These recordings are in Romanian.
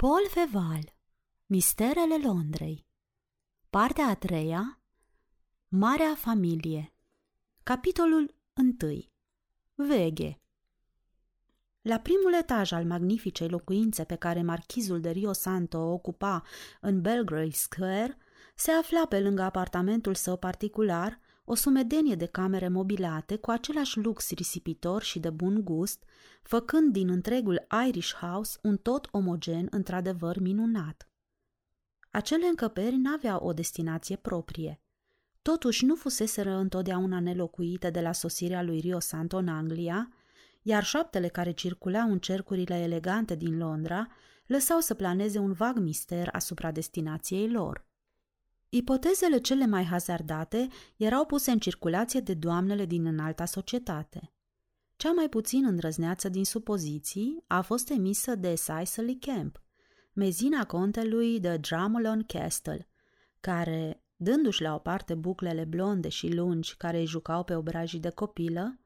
Paul Feval Misterele Londrei. Partea a treia Marea familie. Capitolul 1 Veghe La primul etaj al magnificei locuințe pe care marchizul de Rio Santo o ocupa în Belgrave Square, se afla pe lângă apartamentul său particular o sumedenie de camere mobilate cu același lux risipitor și de bun gust, făcând din întregul Irish House un tot omogen într-adevăr minunat. Acele încăperi n-aveau o destinație proprie. Totuși nu fuseseră întotdeauna nelocuite de la sosirea lui Rio Santo în Anglia, iar șaptele care circulau în cercurile elegante din Londra lăsau să planeze un vag mister asupra destinației lor. Ipotezele cele mai hazardate erau puse în circulație de doamnele din înalta societate. Cea mai puțin îndrăzneață din supoziții a fost emisă de Cicely Camp, mezina contelui de Drummond Castle, care, dându-și la o parte buclele blonde și lungi care îi jucau pe obrajii de copilă,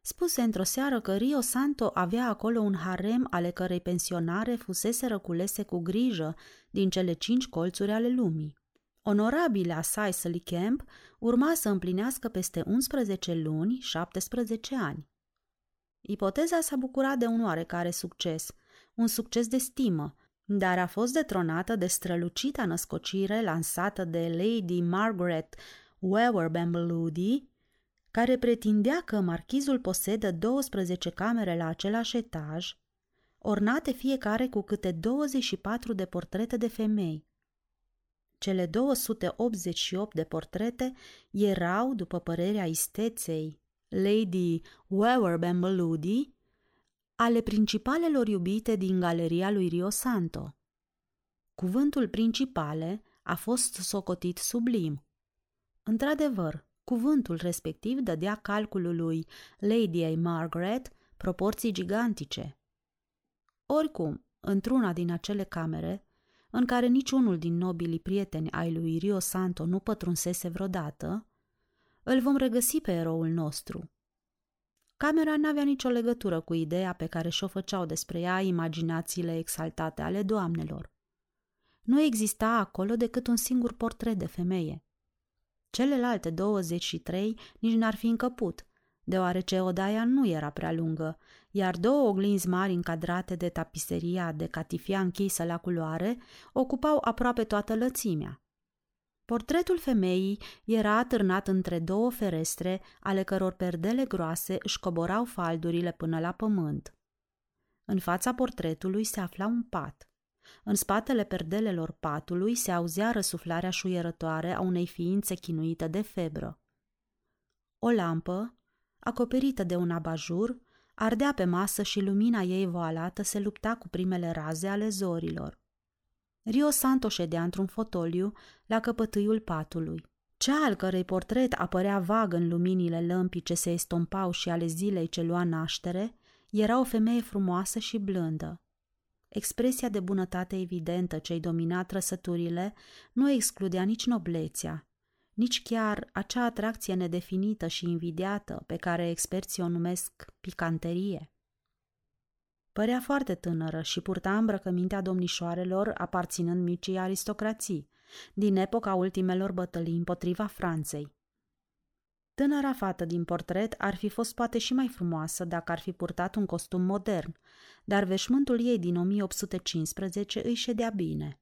spuse într-o seară că Rio Santo avea acolo un harem ale cărei pensionare fusese răculese cu grijă din cele cinci colțuri ale lumii. Onorabila Cicely Camp urma să împlinească peste 11 luni 17 ani. Ipoteza s-a bucurat de un oarecare succes, un succes de stimă, dar a fost detronată de strălucita născocire lansată de Lady Margaret Wewer Bambaludi, care pretindea că marchizul posedă 12 camere la același etaj, ornate fiecare cu câte 24 de portrete de femei. Cele 288 de portrete erau, după părerea isteței Lady Wewer Bambaludi, ale principalelor iubite din galeria lui Rio Santo. Cuvântul principale a fost socotit sublim. Într-adevăr, cuvântul respectiv dădea calculului Lady A. Margaret proporții gigantice. Oricum, într-una din acele camere, în care niciunul din nobilii prieteni ai lui Rio Santo nu pătrunsese vreodată, îl vom regăsi pe eroul nostru. Camera n-avea nicio legătură cu ideea pe care și-o făceau despre ea imaginațiile exaltate ale doamnelor. Nu exista acolo decât un singur portret de femeie. Celelalte 23 nici n-ar fi încăput, deoarece odaia nu era prea lungă, iar două oglinzi mari încadrate de tapiseria de catifia închisă la culoare ocupau aproape toată lățimea. Portretul femeii era atârnat între două ferestre, ale căror perdele groase își coborau faldurile până la pământ. În fața portretului se afla un pat. În spatele perdelelor patului se auzea răsuflarea șuierătoare a unei ființe chinuite de febră. O lampă, acoperită de un abajur, ardea pe masă și lumina ei voalată se lupta cu primele raze ale zorilor. Rio Santo ședea într-un fotoliu la căpătâiul patului. Cea al cărei portret apărea vag în luminile lămpii ce se estompau și ale zilei ce lua naștere, era o femeie frumoasă și blândă. Expresia de bunătate evidentă ce-i domina trăsăturile nu excludea nici noblețea, nici chiar acea atracție nedefinită și invidiată pe care experții o numesc picanterie. Părea foarte tânără și purta îmbrăcămintea domnișoarelor aparținând micii aristocrații, din epoca ultimelor bătălii împotriva Franței. Tânăra fată din portret ar fi fost poate și mai frumoasă dacă ar fi purtat un costum modern, dar veșmântul ei din 1815 îi ședea bine.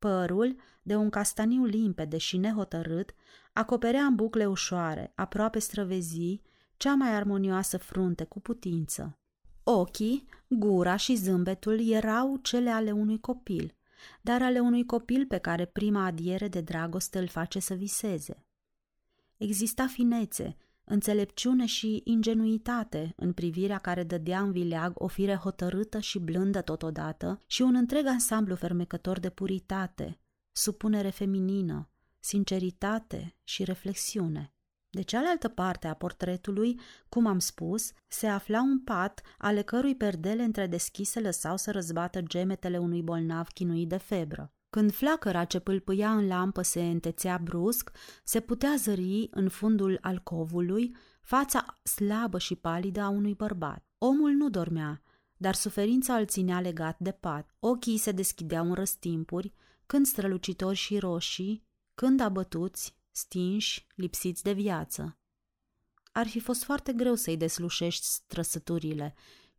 Părul, de un castaniu limpede și nehotărât, acoperea în bucle ușoare, aproape străvezii, cea mai armonioasă frunte cu putință. Ochii, gura și zâmbetul erau cele ale unui copil, dar ale unui copil pe care prima adiere de dragoste îl face să viseze. Exista finețe, înțelepciune și ingenuitate în privirea care dădea în vileag o fire hotărâtă și blândă totodată și un întreg ansamblu fermecător de puritate, supunere feminină, sinceritate și reflexiune. De cealaltă parte a portretului, cum am spus, se afla un pat ale cărui perdele întredeschise lăsau să răzbată gemetele unui bolnav chinuit de febră. Când flacăra ce pâlpâia în lampă se întețea brusc, se putea zări în fundul alcovului fața slabă și palidă a unui bărbat. Omul nu dormea, dar suferința îl ținea legat de pat. Ochii se deschideau în răstimpuri, când strălucitori și roșii, când abătuți, stinși, lipsiți de viață. Ar fi fost foarte greu să-i deslușești străsăturile,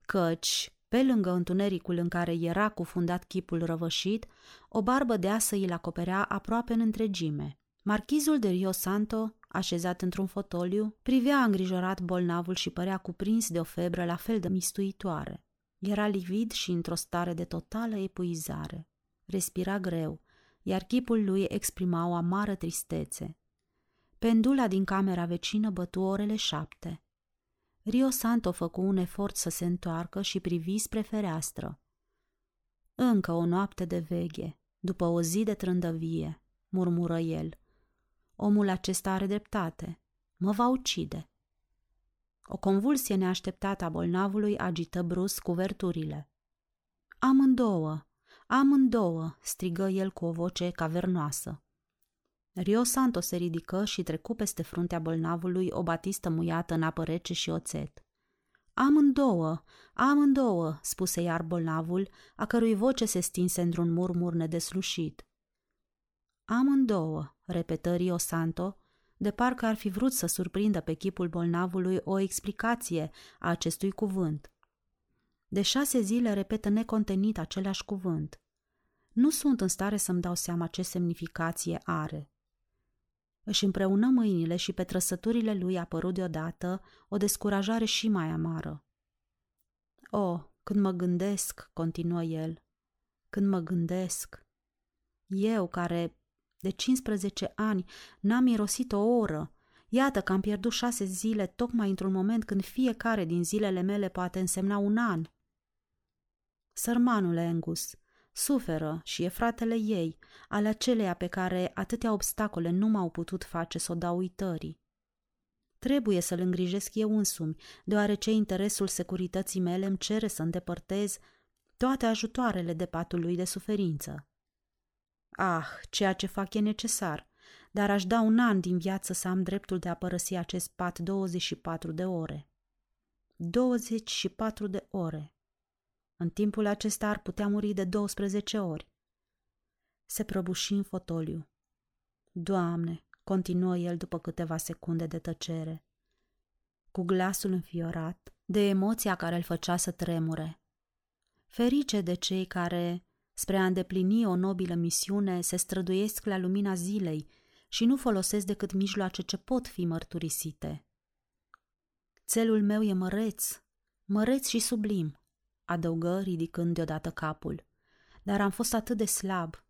căci, pe lângă întunericul în care era cufundat chipul răvășit, o barbă deasă îl acoperea aproape în întregime. Marchizul de Rio Santo, așezat într-un fotoliu, privea îngrijorat bolnavul și părea cuprins de o febră la fel de mistuitoare. Era livid și într-o stare de totală epuizare. Respira greu, iar chipul lui exprima o amară tristețe. Pendula din camera vecină bătu orele șapte. Rio Santo făcu un efort să se întoarcă și privi spre fereastră. Încă o noapte de veghe, după o zi de trândăvie, murmură el. Omul acesta are dreptate. Mă va ucide. O convulsie neașteptată a bolnavului agită brusc cuverturile. Amândouă, amândouă, strigă el cu o voce cavernoasă. Rio Santo se ridică și trecu peste fruntea bolnavului o batistă muiată în apă rece și oțet. Amândouă, amândouă, spuse iar bolnavul, a cărui voce se stinse într-un murmur nedeslușit. Amândouă, repetă Rio Santo, de parcă ar fi vrut să surprindă pe chipul bolnavului o explicație a acestui cuvânt. De șase zile repetă necontenit același cuvânt. Nu sunt în stare să-mi dau seama ce semnificație are. Își împreună mâinile și pe trăsăturile lui a apărut deodată o descurajare și mai amară. O, oh, când mă gândesc, continuă el, când mă gândesc, eu care de 15 ani n-am mirosit o oră, iată că am pierdut șase zile tocmai într-un moment când fiecare din zilele mele poate însemna un an. Sărmanul Angus, Suferă și e fratele ei, ale aceleia pe care atâtea obstacole nu m-au putut face să o dau uitării. Trebuie să-l îngrijesc eu însumi, deoarece interesul securității mele îmi cere să îndepărtez toate ajutoarele de patul lui de suferință. Ah, ceea ce fac e necesar, dar aș da un an din viață să am dreptul de a părăsi acest pat 24 de ore. 24 de ore. În timpul acesta ar putea muri de 12 ori. Se prăbuși în fotoliu. Doamne, continuă el după câteva secunde de tăcere, cu glasul înfiorat, de emoția care îl făcea să tremure. Ferice de cei care, spre a îndeplini o nobilă misiune, se străduiesc la lumina zilei și nu folosesc decât mijloace ce pot fi mărturisite. Țelul meu e măreț, măreț și sublim adăugă ridicând deodată capul. Dar am fost atât de slab.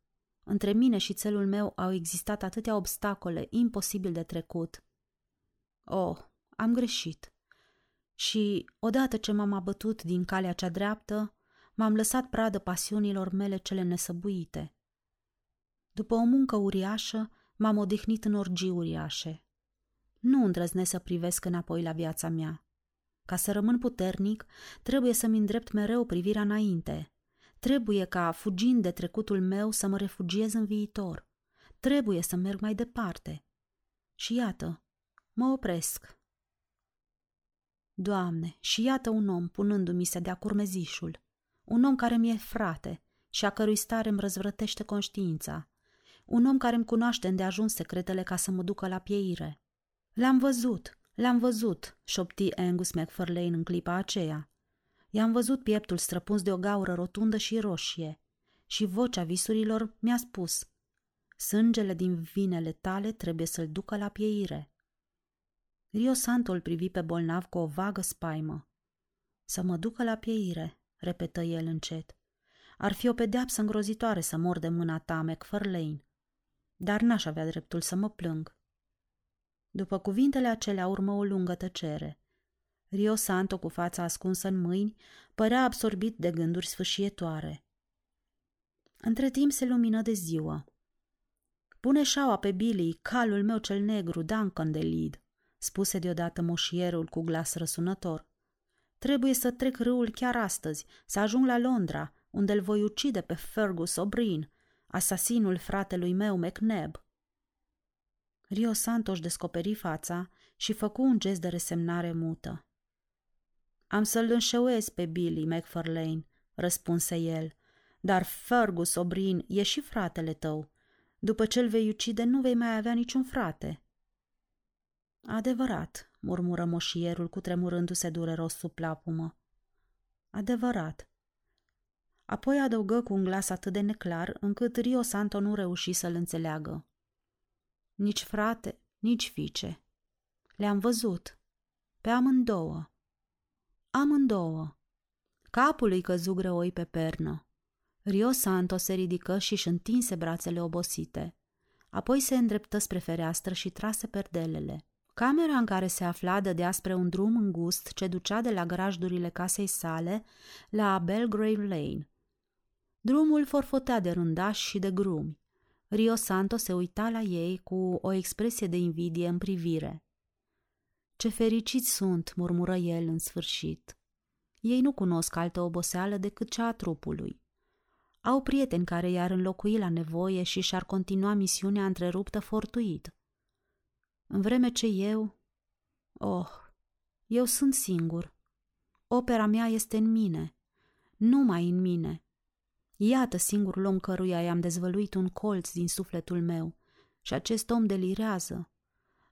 Între mine și țelul meu au existat atâtea obstacole imposibil de trecut. Oh, am greșit. Și, odată ce m-am abătut din calea cea dreaptă, m-am lăsat pradă pasiunilor mele cele nesăbuite. După o muncă uriașă, m-am odihnit în orgii uriașe. Nu îndrăznesc să privesc înapoi la viața mea. Ca să rămân puternic, trebuie să-mi îndrept mereu privirea înainte. Trebuie ca, fugind de trecutul meu, să mă refugiez în viitor. Trebuie să merg mai departe. Și iată, mă opresc. Doamne, și iată un om punându-mi se de-a curmezișul. Un om care mi-e frate și a cărui stare îmi răzvrătește conștiința. Un om care îmi cunoaște îndeajuns secretele ca să mă ducă la pieire. L-am văzut, L-am văzut, șopti Angus McFarlane în clipa aceea. I-am văzut pieptul străpuns de o gaură rotundă și roșie și vocea visurilor mi-a spus Sângele din vinele tale trebuie să-l ducă la pieire. Rio Santo îl privi pe bolnav cu o vagă spaimă. Să mă ducă la pieire, repetă el încet. Ar fi o pedeapsă îngrozitoare să mor de mâna ta, McFarlane. Dar n-aș avea dreptul să mă plâng. După cuvintele acelea urmă o lungă tăcere. Rio Santo, cu fața ascunsă în mâini, părea absorbit de gânduri sfâșietoare. Între timp se lumină de ziua. Pune șaua pe Billy, calul meu cel negru, Duncan de Lid, spuse deodată moșierul cu glas răsunător. Trebuie să trec râul chiar astăzi, să ajung la Londra, unde îl voi ucide pe Fergus O'Brien, asasinul fratelui meu McNab. Rio Santos descoperi fața și făcu un gest de resemnare mută. Am să-l înșeuez pe Billy McFarlane, răspunse el. Dar Fergus Obrin e și fratele tău. După ce îl vei ucide, nu vei mai avea niciun frate. Adevărat, murmură moșierul cu tremurându-se dureros sub plapumă. Adevărat. Apoi adăugă cu un glas atât de neclar încât Rio Santo nu reuși să-l înțeleagă. Nici frate, nici fiice. Le-am văzut. Pe amândouă. Amândouă. Capul îi căzu greoi pe pernă. Rio Santo se ridică și își întinse brațele obosite. Apoi se îndreptă spre fereastră și trase perdelele. Camera în care se afla dădea spre un drum îngust ce ducea de la grajdurile casei sale la Belgrave Lane. Drumul forfotea de rândași și de grumi. Rio Santo se uita la ei cu o expresie de invidie în privire. Ce fericiți sunt, murmură el în sfârșit. Ei nu cunosc altă oboseală decât cea a trupului. Au prieteni care i-ar înlocui la nevoie și și-ar continua misiunea întreruptă fortuit. În vreme ce eu... Oh, eu sunt singur. Opera mea este în mine, numai în mine. Iată singurul om căruia i-am dezvăluit un colț din sufletul meu și acest om delirează.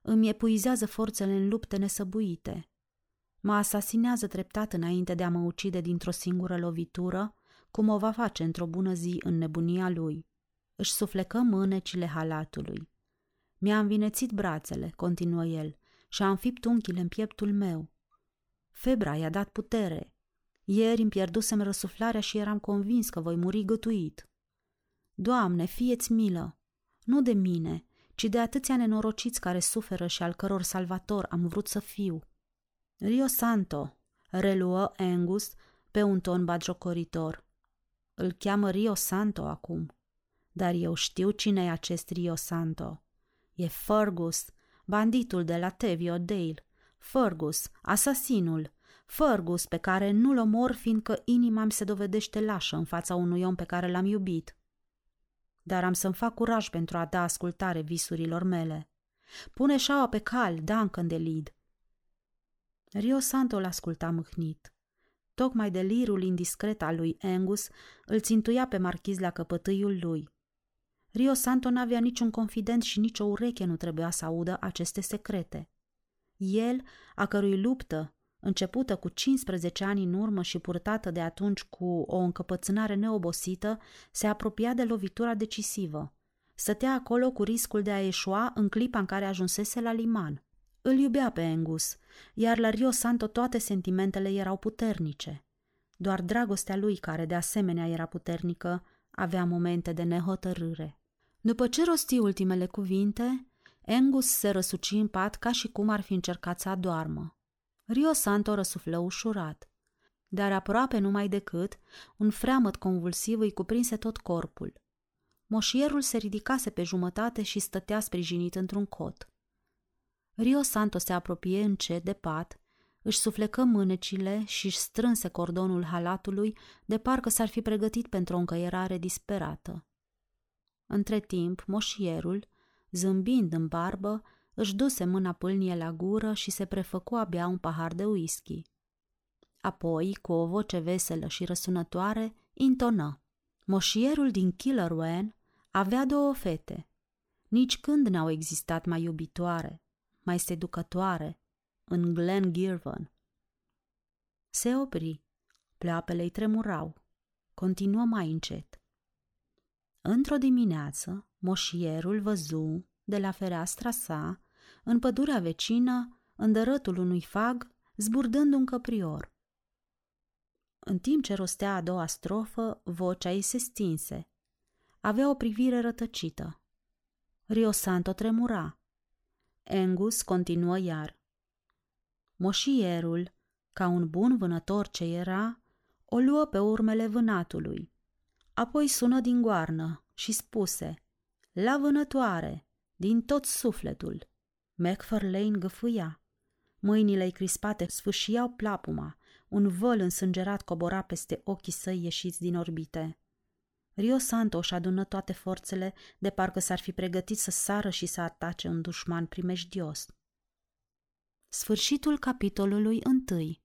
Îmi epuizează forțele în lupte nesăbuite. Mă asasinează treptat înainte de a mă ucide dintr-o singură lovitură, cum o va face într-o bună zi în nebunia lui. Își suflecă mânecile halatului. Mi-a învinețit brațele, continuă el, și a înfipt unchile în pieptul meu. Febra i-a dat putere. Ieri îmi pierdusem răsuflarea și eram convins că voi muri gătuit. Doamne, fieți milă! Nu de mine, ci de atâția nenorociți care suferă și al căror salvator am vrut să fiu. Rio Santo, reluă Angus pe un ton bagiocoritor. Îl cheamă Rio Santo acum. Dar eu știu cine e acest Rio Santo. E Fergus, banditul de la Tevio Dale. Fergus, asasinul. Fergus pe care nu-l omor fiindcă inima mi se dovedește lașă în fața unui om pe care l-am iubit. Dar am să-mi fac curaj pentru a da ascultare visurilor mele. Pune șaua pe cal, Duncan de Lid. Rio Santo l-asculta mâhnit. Tocmai de lirul indiscret al lui Angus îl țintuia pe marchiz la căpătâiul lui. Rio Santo n-avea niciun confident și nicio ureche nu trebuia să audă aceste secrete. El, a cărui luptă, începută cu 15 ani în urmă și purtată de atunci cu o încăpățânare neobosită, se apropia de lovitura decisivă. Stătea acolo cu riscul de a eșua în clipa în care ajunsese la liman. Îl iubea pe Angus, iar la Rio Santo toate sentimentele erau puternice. Doar dragostea lui, care de asemenea era puternică, avea momente de nehotărâre. După ce rosti ultimele cuvinte, Angus se răsuci în pat ca și cum ar fi încercat să adoarmă. Rio Santo răsuflă ușurat, dar aproape numai decât un freamăt convulsiv îi cuprinse tot corpul. Moșierul se ridicase pe jumătate și stătea sprijinit într-un cot. Rio Santo se apropie încet de pat, își suflecă mânecile și își strânse cordonul halatului de parcă s-ar fi pregătit pentru o încăierare disperată. Între timp, moșierul, zâmbind în barbă, își duse mâna pâlnie la gură și se prefăcu abia un pahar de whisky. Apoi, cu o voce veselă și răsunătoare, intonă. Moșierul din Killerwen avea două fete. Nici când n-au existat mai iubitoare, mai seducătoare, în Glen Girvan. Se opri, pleoapele îi tremurau. Continuă mai încet. Într-o dimineață, moșierul văzu, de la fereastra sa, în pădurea vecină, în dărătul unui fag, zburdând un căprior. În timp ce rostea a doua strofă, vocea ei se stinse. Avea o privire rătăcită. Rio Santo tremura. Angus continuă iar. Moșierul, ca un bun vânător ce era, o luă pe urmele vânatului. Apoi sună din goarnă și spuse, La vânătoare, din tot sufletul. McFarlane găfâia. Mâinile-i crispate sfâșiau plapuma, un văl însângerat cobora peste ochii săi ieșiți din orbite. Rio Santo își adună toate forțele de parcă s-ar fi pregătit să sară și să atace un dușman primejdios. Sfârșitul capitolului întâi